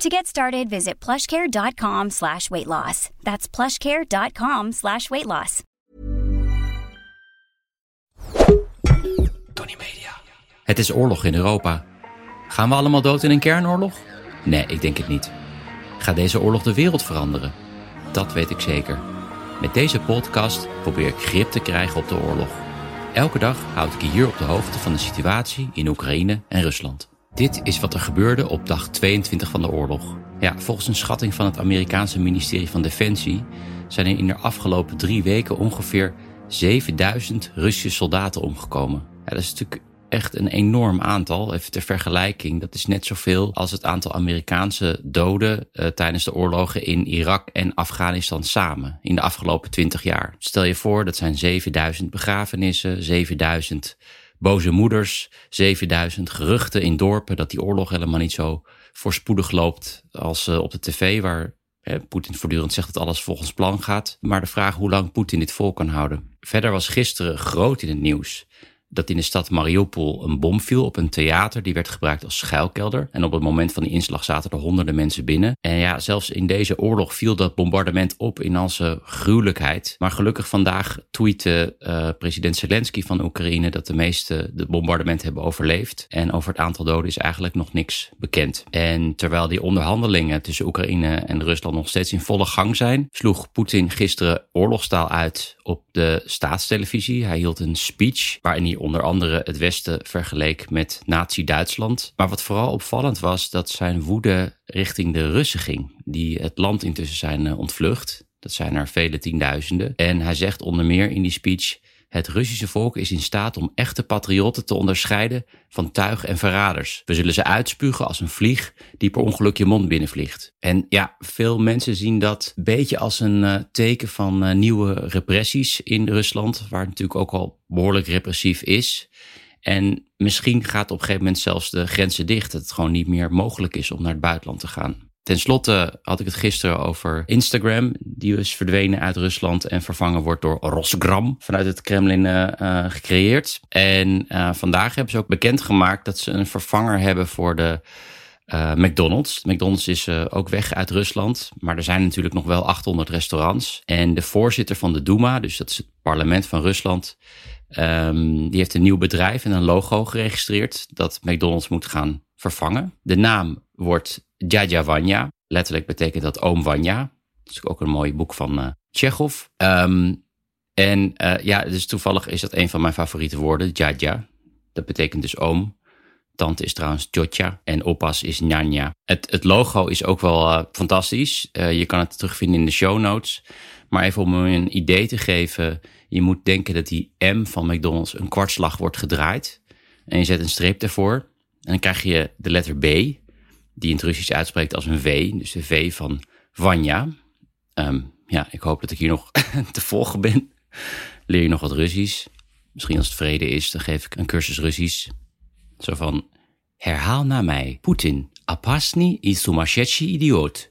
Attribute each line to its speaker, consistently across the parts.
Speaker 1: To get started, visit plushcare.com slash weight loss. That's plushcare.com slash weight loss.
Speaker 2: Tony Media. Het is oorlog in Europa. Gaan we allemaal dood in een kernoorlog? Nee, ik denk het niet. Gaat deze oorlog de wereld veranderen? Dat weet ik zeker. Met deze podcast probeer ik grip te krijgen op de oorlog. Elke dag houd ik je hier op de hoogte van de situatie in Oekraïne en Rusland. Dit is wat er gebeurde op dag 22 van de oorlog. Ja, volgens een schatting van het Amerikaanse ministerie van Defensie zijn er in de afgelopen drie weken ongeveer 7000 Russische soldaten omgekomen. Ja, dat is natuurlijk echt een enorm aantal. Even ter vergelijking, dat is net zoveel als het aantal Amerikaanse doden uh, tijdens de oorlogen in Irak en Afghanistan samen in de afgelopen 20 jaar. Stel je voor, dat zijn 7000 begrafenissen, 7000 boze moeders, 7000 geruchten in dorpen dat die oorlog helemaal niet zo voorspoedig loopt als uh, op de tv, waar Poetin voortdurend zegt dat alles volgens plan gaat. Maar de vraag hoe lang Poetin dit vol kan houden. Verder was gisteren groot in het nieuws dat in de stad Mariupol een bom viel op een theater. Die werd gebruikt als schuilkelder. En op het moment van die inslag zaten er honderden mensen binnen. En ja, zelfs in deze oorlog viel dat bombardement op in al zijn gruwelijkheid. Maar gelukkig vandaag tweette uh, president Zelensky van Oekraïne dat de meeste de bombardement hebben overleefd. En over het aantal doden is eigenlijk nog niks bekend. En terwijl die onderhandelingen tussen Oekraïne en Rusland nog steeds in volle gang zijn, sloeg Poetin gisteren oorlogstaal uit op de staatstelevisie. Hij hield een speech waarin hij onder andere het Westen vergeleek met Nazi-Duitsland. Maar wat vooral opvallend was, dat zijn woede richting de Russen ging, die het land intussen zijn eh, ontvlucht. Dat zijn er vele tienduizenden. En hij zegt onder meer in die speech het Russische volk is in staat om echte patriotten te onderscheiden van tuig en verraders. We zullen ze uitspugen als een vlieg die per ongeluk je mond binnenvliegt. En ja, veel mensen zien dat een beetje als een uh, teken van uh, nieuwe repressies in Rusland, waar het natuurlijk ook al behoorlijk repressief is. En misschien gaat op een gegeven moment zelfs de grenzen dicht, dat het gewoon niet meer mogelijk is om naar het buitenland te gaan. Ten slotte had ik het gisteren over Instagram. Die is verdwenen uit Rusland en vervangen wordt door Rosgram vanuit het Kremlin uh, gecreëerd. En uh, vandaag hebben ze ook bekendgemaakt dat ze een vervanger hebben voor de McDonald's. McDonald's is ook weg uit Rusland, maar er zijn natuurlijk nog wel 800 restaurants. En de voorzitter van de Duma, dus dat is het parlement van Rusland, um, die heeft een nieuw bedrijf en een logo geregistreerd dat McDonald's moet gaan vervangen. De naam wordt Jaja Vanya. Letterlijk betekent dat oom Vanya. Dat is ook een mooi boek van uh, en uh, ja, dus toevallig is dat een van mijn favoriete woorden, Jaja. Dat betekent dus oom. Tante is trouwens Jotja en opas is Nyanya. Het, het logo is ook wel uh, fantastisch. Je kan het terugvinden in de show notes. Maar even om een idee te geven. Je moet denken dat die M van McDonald's een kwartslag wordt gedraaid. En je zet een streep ervoor. En dan krijg je de letter B die in het Russisch uitspreekt als een V, dus de V van Vanya. Um, ja, ik hoop dat ik hier nog te volgen ben. Leer je nog wat Russisch? Misschien als het vrede is, dan geef ik een cursus Russisch. Zo van, herhaal naar mij. Poetin, apasni i sumashetschi idioot.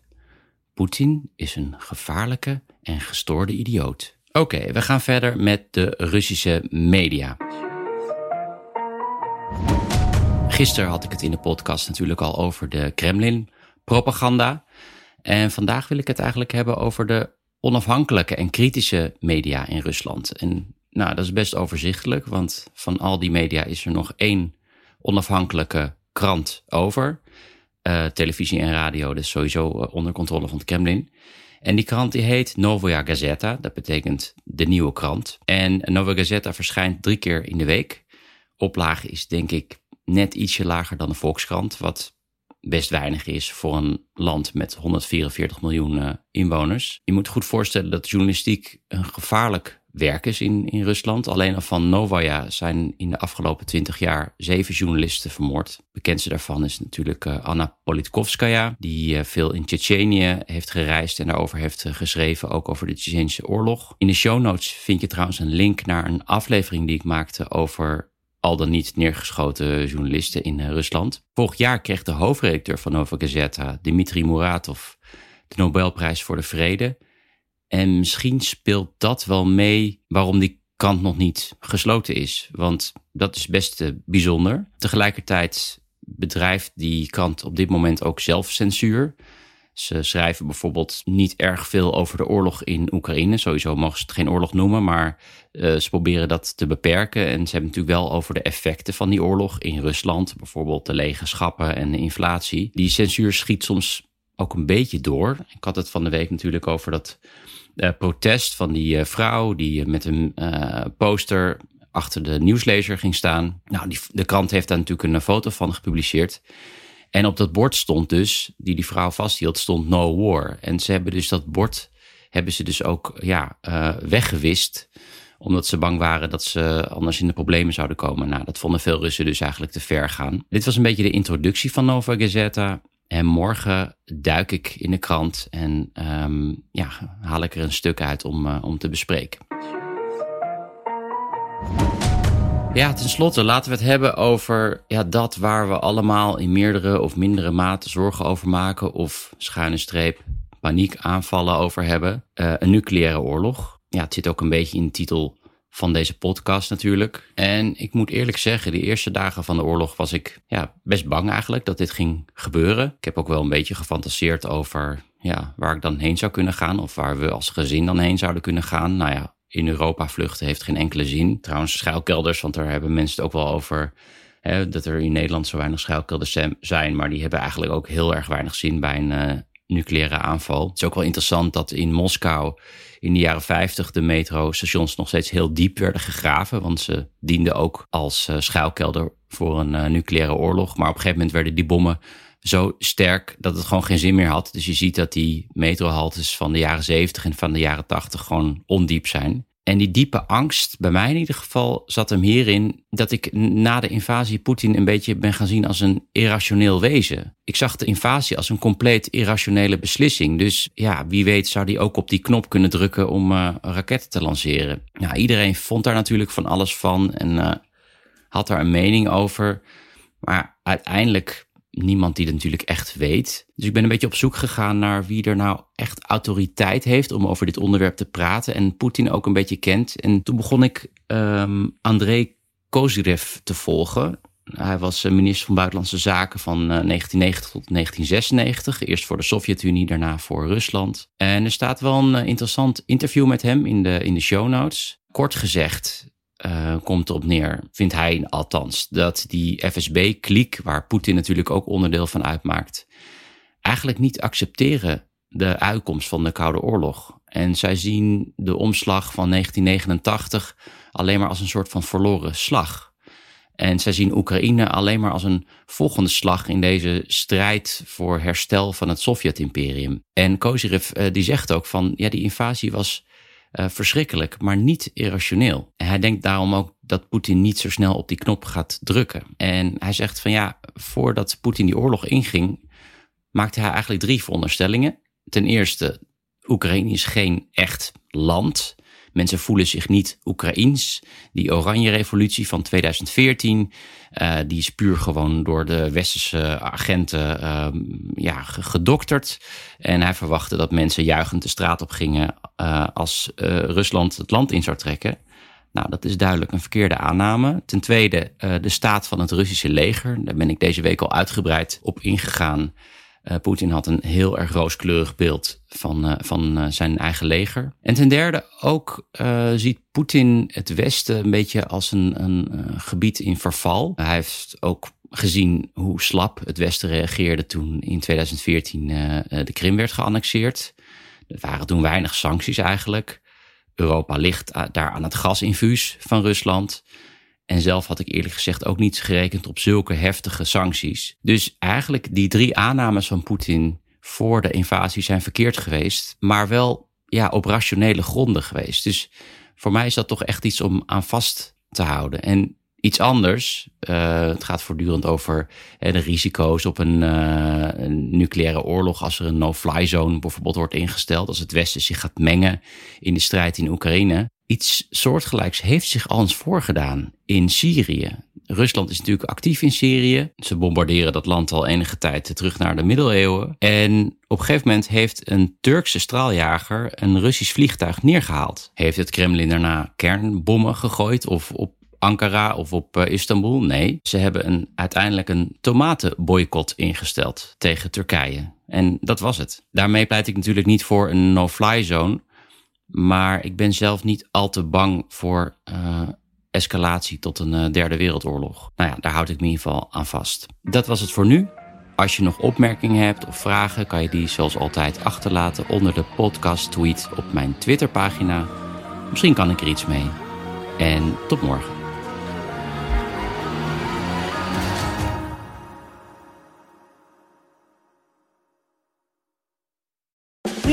Speaker 2: Poetin is een gevaarlijke en gestoorde idioot. Oké, we gaan verder met de Russische media. Gisteren had ik het in de podcast natuurlijk al over de Kremlin-propaganda. En vandaag wil ik het eigenlijk hebben over de onafhankelijke en kritische media in Rusland. En nou, dat is best overzichtelijk, want van al die media is er nog één onafhankelijke krant over. Uh, televisie en radio, dus sowieso uh, onder controle van het Kremlin. En die krant die heet Novaya Gazeta, dat betekent de nieuwe krant. En Novaya Gazeta verschijnt drie keer in de week. Oplage is denk ik net ietsje lager dan de Volkskrant, wat best weinig is voor een land met 144 miljoen uh, inwoners. Je moet goed voorstellen dat journalistiek een gevaarlijk werkers in, in Rusland. Alleen al van Novaya zijn in de afgelopen twintig jaar zeven journalisten vermoord. Bekendste daarvan is natuurlijk uh, Anna Politkovskaya, die uh, veel in Tsjetsjenië heeft gereisd en daarover heeft geschreven, ook over de Tsjetsjenische oorlog. In de show notes vind je trouwens een link naar een aflevering die ik maakte over al dan niet neergeschoten journalisten in Rusland. Vorig jaar kreeg de hoofdredacteur van Nova Gazeta, Dmitri Muratov, de Nobelprijs voor de Vrede. En misschien speelt dat wel mee waarom die kant nog niet gesloten is. Want dat is best uh, bijzonder. Tegelijkertijd bedrijft die krant op dit moment ook zelfcensuur. Ze schrijven bijvoorbeeld niet erg veel over de oorlog in Oekraïne. Sowieso mogen ze het geen oorlog noemen, maar uh, ze proberen dat te beperken. En ze hebben natuurlijk wel over de effecten van die oorlog in Rusland. Bijvoorbeeld de lege schappen en de inflatie. Die censuur schiet soms ook een beetje door. Ik had het van de week natuurlijk over dat uh, protest van die uh, vrouw die met een poster achter de nieuwslezer ging staan. Nou, die, de krant heeft daar natuurlijk een foto van gepubliceerd. En op dat bord stond dus, die die vrouw vasthield, stond no war. En ze hebben dus dat bord, hebben ze dus ook ja, weggewist omdat ze bang waren dat ze anders in de problemen zouden komen. Nou, dat vonden veel Russen dus eigenlijk te ver gaan. Dit was een beetje de introductie van Nova Gazeta. En morgen duik ik in de krant en um, ja, haal ik er een stuk uit om, uh, om te bespreken. Ja, tenslotte laten we het hebben over ja, dat waar we allemaal in meerdere of mindere mate zorgen over maken. Of schuine streep paniekaanvallen over hebben. Uh, een nucleaire oorlog. Ja, het zit ook een beetje in de titel van deze podcast natuurlijk. En ik moet eerlijk zeggen, de eerste dagen van de oorlog was ik ja, best bang eigenlijk dat dit ging gebeuren. Ik heb ook wel een beetje gefantaseerd over ja, waar ik dan heen zou kunnen gaan of waar we als gezin dan heen zouden kunnen gaan. Nou ja, in Europa vluchten heeft geen enkele zin. Trouwens, schuilkelders, want daar hebben mensen het ook wel over. Hè, dat er in Nederland zo weinig schuilkelders zijn, maar die hebben eigenlijk ook heel erg weinig zin bij een uh, nucleaire aanval. Het is ook wel interessant dat in Moskou in de jaren 50 de metrostations nog steeds heel diep werden gegraven. Want ze dienden ook als uh, schuilkelder voor een uh, nucleaire oorlog. Maar op een gegeven moment werden die bommen zo sterk dat het gewoon geen zin meer had. Dus je ziet dat die metrohaltes van de jaren 70 en van de jaren 80 gewoon ondiep zijn. En die diepe angst, bij mij in ieder geval, zat hem hierin dat ik na de invasie Poetin een beetje ben gaan zien als een irrationeel wezen. Ik zag de invasie als een compleet irrationele beslissing. Dus ja, wie weet zou die ook op die knop kunnen drukken om uh, raketten te lanceren. Nou, iedereen vond daar natuurlijk van alles van en uh, had daar een mening over. Maar uiteindelijk niemand die het natuurlijk echt weet. Dus ik ben een beetje op zoek gegaan naar wie er nou echt autoriteit heeft om over dit onderwerp te praten en Poetin ook een beetje kent. En toen begon ik um, André Kozyrev te volgen. Hij was minister van Buitenlandse Zaken van 1990 tot 1996. Eerst voor de Sovjet-Unie, daarna voor Rusland. En er staat wel een interessant interview met hem in de, in de show notes. Kort gezegd, uh, komt erop neer, vindt hij althans, dat die FSB-kliek, waar Poetin natuurlijk ook onderdeel van uitmaakt, eigenlijk niet accepteren de uitkomst van de Koude Oorlog. En zij zien de omslag van 1989 alleen maar als een soort van verloren slag. En zij zien Oekraïne alleen maar als een volgende slag in deze strijd voor herstel van het Sovjet-imperium. En Kozyrev uh, die zegt ook van, ja, die invasie was uh, verschrikkelijk, maar niet irrationeel. En hij denkt daarom ook dat Poetin niet zo snel op die knop gaat drukken. En hij zegt van ja, voordat Poetin die oorlog inging, maakte hij eigenlijk drie veronderstellingen. Ten eerste, Oekraïne is geen echt land. Mensen voelen zich niet Oekraïens. Die oranje revolutie van 2014, uh, die is puur gewoon door de westerse agenten uh, ja, gedokterd. En hij verwachtte dat mensen juichend de straat op gingen uh, als Rusland het land in zou trekken. Nou, dat is duidelijk een verkeerde aanname. Ten tweede, de staat van het Russische leger. Daar ben ik deze week al uitgebreid op ingegaan. Uh, Poetin had een heel erg rooskleurig beeld van, uh, van uh, zijn eigen leger. En ten derde ook ziet Poetin het Westen een beetje als een, een gebied in verval. Hij heeft ook gezien hoe slap het Westen reageerde toen in 2014 de Krim werd geannexeerd. Er waren toen weinig sancties eigenlijk. Europa ligt daar aan het gasinfuus van Rusland. En zelf had ik eerlijk gezegd ook niet gerekend op zulke heftige sancties. Dus eigenlijk die drie aannames van Poetin voor de invasie zijn verkeerd geweest, maar wel ja, op rationele gronden geweest. Dus Voor mij is dat toch echt iets om aan vast te houden. En iets anders. Uh, het gaat voortdurend over de risico's op een, uh, een, nucleaire oorlog als er een no-fly zone bijvoorbeeld wordt ingesteld, als het Westen zich gaat mengen in de strijd in Oekraïne. Iets soortgelijks heeft zich al eens voorgedaan in Syrië. Rusland is natuurlijk actief in Syrië. Ze bombarderen dat land al enige tijd terug naar de middeleeuwen. En op een gegeven moment heeft een Turkse straaljager een Russisch vliegtuig neergehaald. Heeft het Kremlin daarna kernbommen gegooid of op Ankara of op uh, Istanbul. Nee, ze hebben een, uiteindelijk een tomatenboycott ingesteld tegen Turkije. En dat was het. Daarmee pleit ik natuurlijk niet voor een no-fly zone. Maar ik ben zelf niet al te bang voor uh, escalatie tot een uh, derde wereldoorlog. Nou ja, daar houd ik me in ieder geval aan vast. Dat was het voor nu. Als je nog opmerkingen hebt of vragen, kan je die zoals altijd achterlaten onder de podcast tweet op mijn Twitterpagina. Misschien kan ik er iets mee. En tot morgen.